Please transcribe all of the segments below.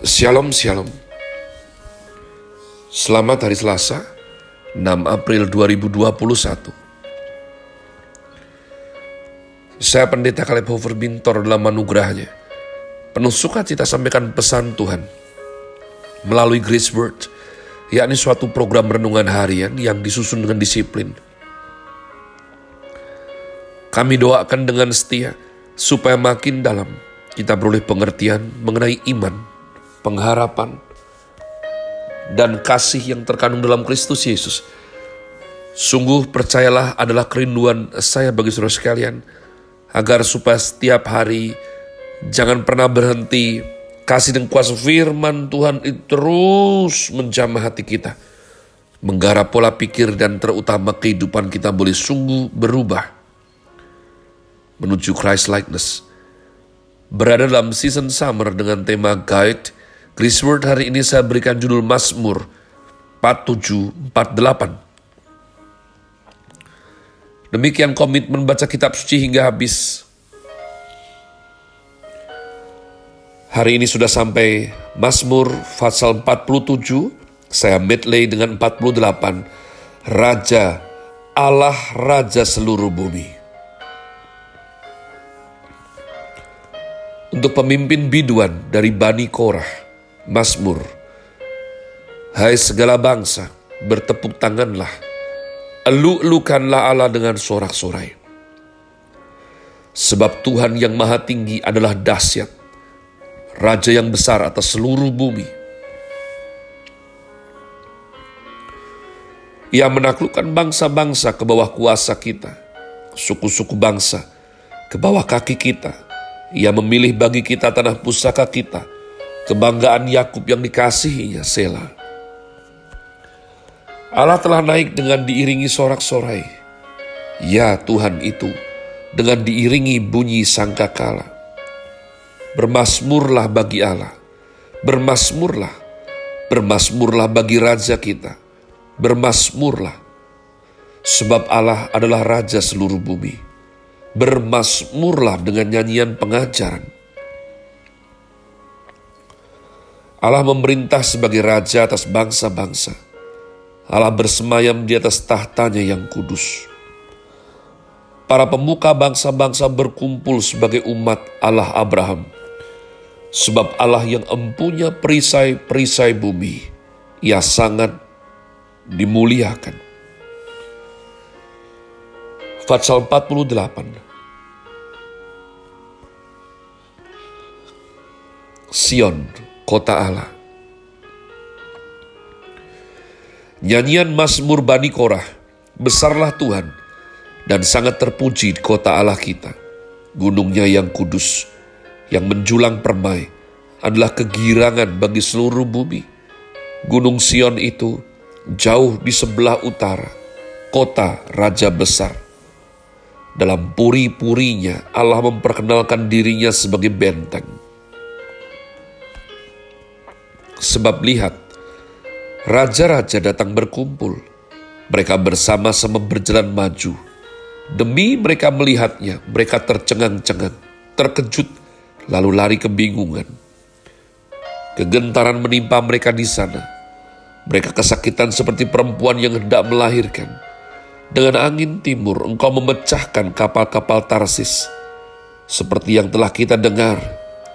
Shalom, shalom. Selamat hari Selasa, 6 April 2021. Saya pendeta Kaleb Hofer Bintor dalam anugerahnya. Penuh sukacita sampaikan pesan Tuhan melalui Grace Word, yakni suatu program renungan harian yang disusun dengan disiplin. Kami doakan dengan setia supaya makin dalam kita beroleh pengertian mengenai iman, pengharapan, dan kasih yang terkandung dalam Kristus Yesus. Sungguh percayalah adalah kerinduan saya bagi saudara sekalian, agar supaya setiap hari jangan pernah berhenti kasih dan kuasa firman Tuhan itu terus menjamah hati kita. Menggarap pola pikir dan terutama kehidupan kita boleh sungguh berubah menuju Christ likeness. Berada dalam season summer dengan tema guide Chris Word hari ini saya berikan judul Mazmur 4748. Demikian komitmen baca kitab suci hingga habis. Hari ini sudah sampai Mazmur pasal 47, saya medley dengan 48. Raja, Allah Raja seluruh bumi. Untuk pemimpin biduan dari Bani Korah, Mazmur. Hai segala bangsa, bertepuk tanganlah. Elu-elukanlah Allah dengan sorak-sorai. Sebab Tuhan yang maha tinggi adalah dahsyat. Raja yang besar atas seluruh bumi. Ia menaklukkan bangsa-bangsa ke bawah kuasa kita. Suku-suku bangsa ke bawah kaki kita. Ia memilih bagi kita tanah pusaka kita kebanggaan Yakub yang dikasihinya Sela. Allah telah naik dengan diiringi sorak-sorai. Ya Tuhan itu, dengan diiringi bunyi sangkakala. Bermasmurlah bagi Allah, bermasmurlah, bermasmurlah bagi Raja kita, bermasmurlah. Sebab Allah adalah Raja seluruh bumi. Bermasmurlah dengan nyanyian pengajaran Allah memerintah sebagai raja atas bangsa-bangsa. Allah bersemayam di atas tahtanya yang kudus. Para pemuka bangsa-bangsa berkumpul sebagai umat Allah Abraham. Sebab Allah yang empunya perisai-perisai bumi, ia sangat dimuliakan. Fatsal 48 Sion kota Allah. Nyanyian Mazmur Bani Korah, besarlah Tuhan, dan sangat terpuji kota Allah kita. Gunungnya yang kudus, yang menjulang permai, adalah kegirangan bagi seluruh bumi. Gunung Sion itu jauh di sebelah utara, kota Raja Besar. Dalam puri-purinya Allah memperkenalkan dirinya sebagai benteng Sebab lihat, raja-raja datang berkumpul. Mereka bersama-sama berjalan maju. Demi mereka melihatnya, mereka tercengang-cengang, terkejut, lalu lari kebingungan. Kegentaran menimpa mereka di sana. Mereka kesakitan seperti perempuan yang hendak melahirkan. Dengan angin timur, engkau memecahkan kapal-kapal Tarsis. Seperti yang telah kita dengar,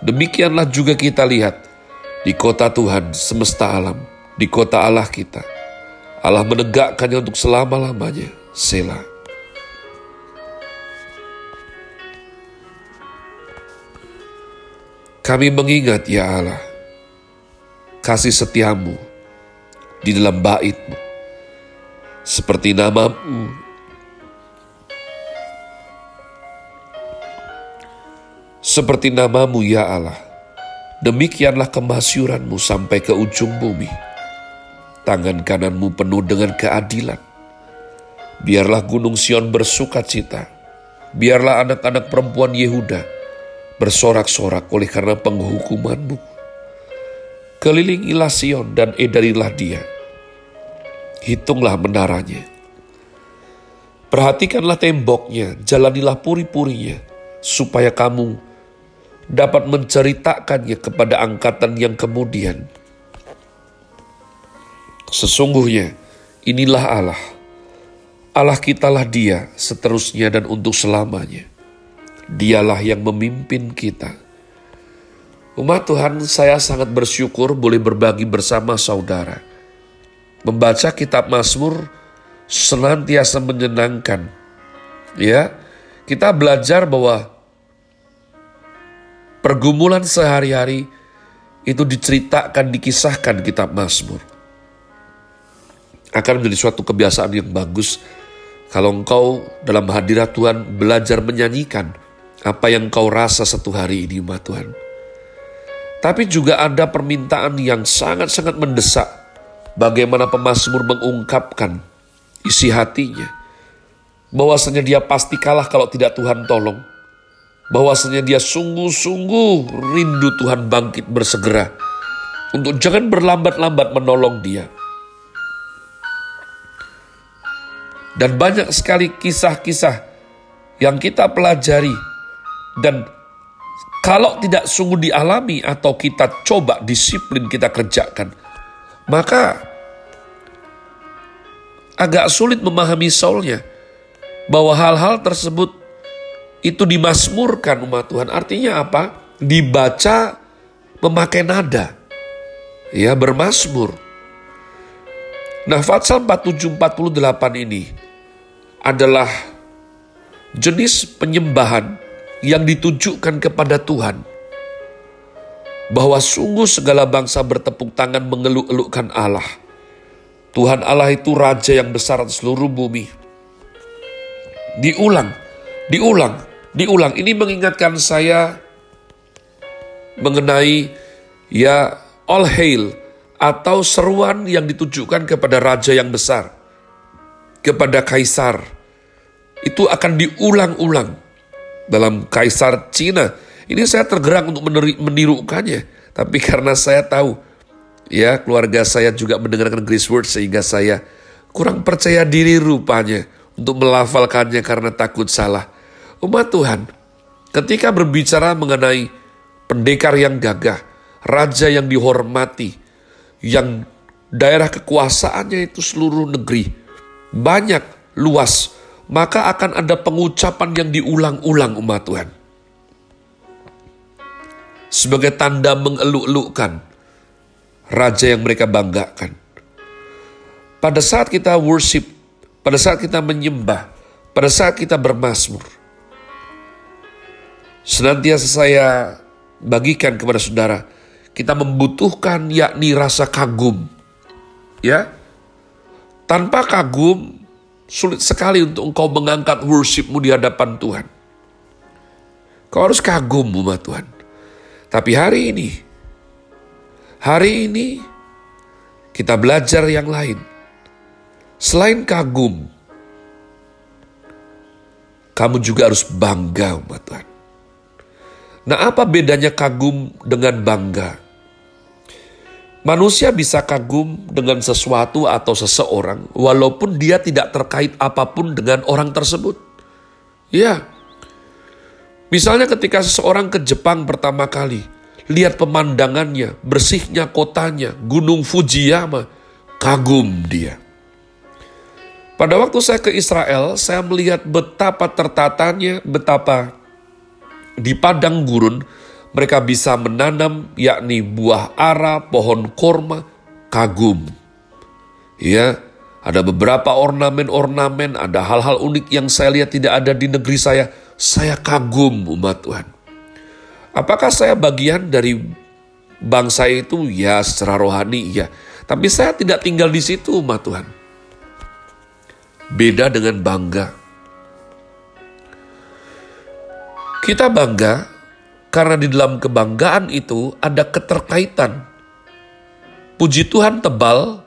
demikianlah juga kita lihat di kota Tuhan semesta alam, di kota Allah kita. Allah menegakkannya untuk selama-lamanya. Selah. Kami mengingat ya Allah, kasih setiamu di dalam baitmu. Seperti namamu seperti namamu ya Allah Demikianlah kemasyuranmu sampai ke ujung bumi. Tangan kananmu penuh dengan keadilan. Biarlah gunung Sion bersuka cita. Biarlah anak-anak perempuan Yehuda bersorak-sorak oleh karena penghukumanmu. Kelilingilah Sion dan edarilah dia. Hitunglah menaranya. Perhatikanlah temboknya, jalanilah puri-purinya, supaya kamu dapat menceritakannya kepada angkatan yang kemudian. Sesungguhnya inilah Allah. Allah kitalah dia seterusnya dan untuk selamanya. Dialah yang memimpin kita. Umat Tuhan, saya sangat bersyukur boleh berbagi bersama saudara. Membaca kitab Mazmur senantiasa menyenangkan. Ya, kita belajar bahwa pergumulan sehari-hari itu diceritakan, dikisahkan kitab Mazmur. Akan menjadi suatu kebiasaan yang bagus kalau engkau dalam hadirat Tuhan belajar menyanyikan apa yang kau rasa satu hari ini, umat Tuhan. Tapi juga ada permintaan yang sangat-sangat mendesak bagaimana pemazmur mengungkapkan isi hatinya. Bahwasanya dia pasti kalah kalau tidak Tuhan tolong. Bahwasanya dia sungguh-sungguh rindu Tuhan bangkit bersegera. Untuk jangan berlambat-lambat menolong dia. Dan banyak sekali kisah-kisah yang kita pelajari. Dan kalau tidak sungguh dialami atau kita coba disiplin kita kerjakan, maka agak sulit memahami soulnya bahwa hal-hal tersebut itu dimasmurkan umat Tuhan. Artinya apa? Dibaca memakai nada. Ya, bermasmur. Nah, Fatsal 4748 ini adalah jenis penyembahan yang ditujukan kepada Tuhan. Bahwa sungguh segala bangsa bertepuk tangan mengeluk-elukkan Allah. Tuhan Allah itu Raja yang besar seluruh bumi. Diulang, diulang, diulang. Ini mengingatkan saya mengenai ya all hail atau seruan yang ditujukan kepada raja yang besar, kepada kaisar. Itu akan diulang-ulang dalam Kaisar Cina. Ini saya tergerak untuk menirukannya. Tapi karena saya tahu, ya keluarga saya juga mendengarkan Grace Word sehingga saya kurang percaya diri rupanya untuk melafalkannya karena takut salah. Umat Tuhan, ketika berbicara mengenai pendekar yang gagah, raja yang dihormati, yang daerah kekuasaannya itu seluruh negeri, banyak, luas, maka akan ada pengucapan yang diulang-ulang umat Tuhan. Sebagai tanda mengeluk-elukkan raja yang mereka banggakan. Pada saat kita worship, pada saat kita menyembah, pada saat kita bermasmur, senantiasa saya bagikan kepada saudara, kita membutuhkan yakni rasa kagum. Ya, tanpa kagum Sulit sekali untuk engkau mengangkat worshipmu di hadapan Tuhan. Kau harus kagum umat Tuhan. Tapi hari ini, hari ini kita belajar yang lain. Selain kagum, kamu juga harus bangga umat Tuhan. Nah apa bedanya kagum dengan bangga? Manusia bisa kagum dengan sesuatu atau seseorang, walaupun dia tidak terkait apa pun dengan orang tersebut. Ya, misalnya ketika seseorang ke Jepang pertama kali, lihat pemandangannya, bersihnya kotanya, Gunung Fujiyama, kagum dia. Pada waktu saya ke Israel, saya melihat betapa tertatanya, betapa di padang gurun mereka bisa menanam yakni buah ara, pohon korma, kagum. Ya, ada beberapa ornamen-ornamen, ada hal-hal unik yang saya lihat tidak ada di negeri saya. Saya kagum umat Tuhan. Apakah saya bagian dari bangsa itu? Ya, secara rohani ya. Tapi saya tidak tinggal di situ umat Tuhan. Beda dengan bangga. Kita bangga karena di dalam kebanggaan itu ada keterkaitan. Puji Tuhan tebal,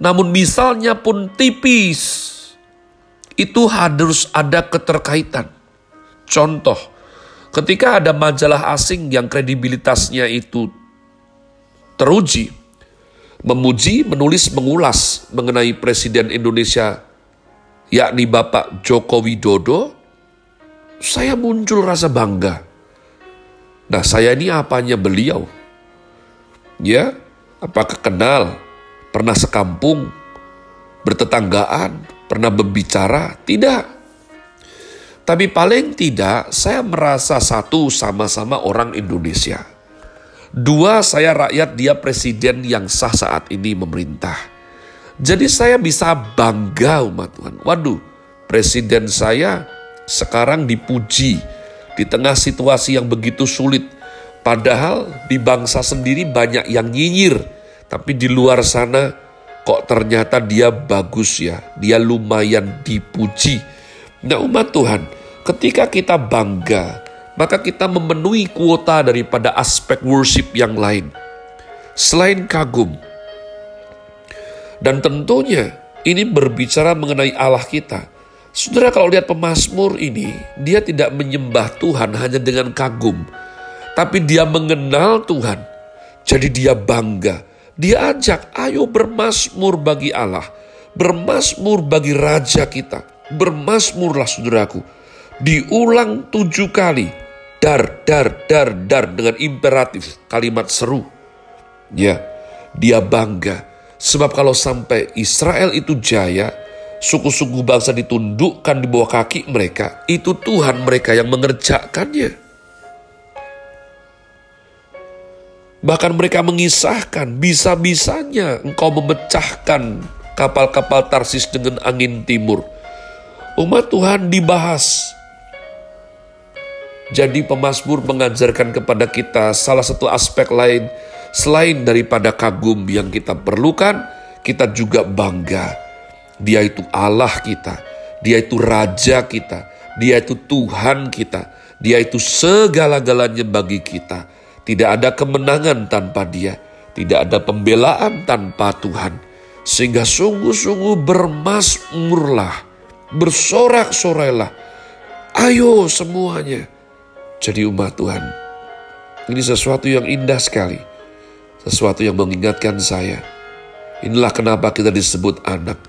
namun misalnya pun tipis. Itu harus ada keterkaitan. Contoh, ketika ada majalah asing yang kredibilitasnya itu teruji, memuji, menulis, mengulas mengenai Presiden Indonesia, yakni Bapak Joko Widodo, saya muncul rasa bangga Nah, saya ini apanya beliau? Ya, apakah kenal? Pernah sekampung? Bertetanggaan? Pernah berbicara? Tidak. Tapi paling tidak saya merasa satu sama-sama orang Indonesia. Dua, saya rakyat, dia presiden yang sah saat ini memerintah. Jadi saya bisa bangga umat Tuhan. Waduh, presiden saya sekarang dipuji di tengah situasi yang begitu sulit. Padahal di bangsa sendiri banyak yang nyinyir, tapi di luar sana kok ternyata dia bagus ya, dia lumayan dipuji. Nah umat Tuhan, ketika kita bangga, maka kita memenuhi kuota daripada aspek worship yang lain. Selain kagum, dan tentunya ini berbicara mengenai Allah kita Saudara kalau lihat pemazmur ini, dia tidak menyembah Tuhan hanya dengan kagum. Tapi dia mengenal Tuhan. Jadi dia bangga. Dia ajak, ayo bermasmur bagi Allah. Bermasmur bagi Raja kita. Bermasmurlah saudaraku. Diulang tujuh kali. Dar, dar, dar, dar dengan imperatif. Kalimat seru. Ya, dia bangga. Sebab kalau sampai Israel itu jaya, suku-suku bangsa ditundukkan di bawah kaki mereka, itu Tuhan mereka yang mengerjakannya. Bahkan mereka mengisahkan, bisa-bisanya engkau memecahkan kapal-kapal Tarsis dengan angin timur. Umat Tuhan dibahas. Jadi pemazmur mengajarkan kepada kita salah satu aspek lain selain daripada kagum yang kita perlukan, kita juga bangga dia itu Allah kita, Dia itu Raja kita, Dia itu Tuhan kita, Dia itu segala-galanya bagi kita. Tidak ada kemenangan tanpa Dia, tidak ada pembelaan tanpa Tuhan. Sehingga sungguh-sungguh bermasmurlah, bersorak-sorailah. Ayo semuanya jadi umat Tuhan. Ini sesuatu yang indah sekali. Sesuatu yang mengingatkan saya. Inilah kenapa kita disebut anak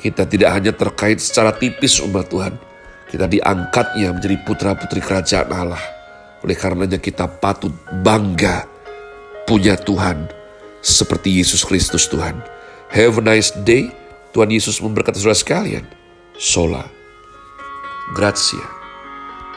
kita tidak hanya terkait secara tipis umat Tuhan, kita diangkatnya menjadi putra-putri kerajaan Allah. Oleh karenanya kita patut bangga punya Tuhan seperti Yesus Kristus Tuhan. Have a nice day. Tuhan Yesus memberkati saudara sekalian. Sola. Grazie.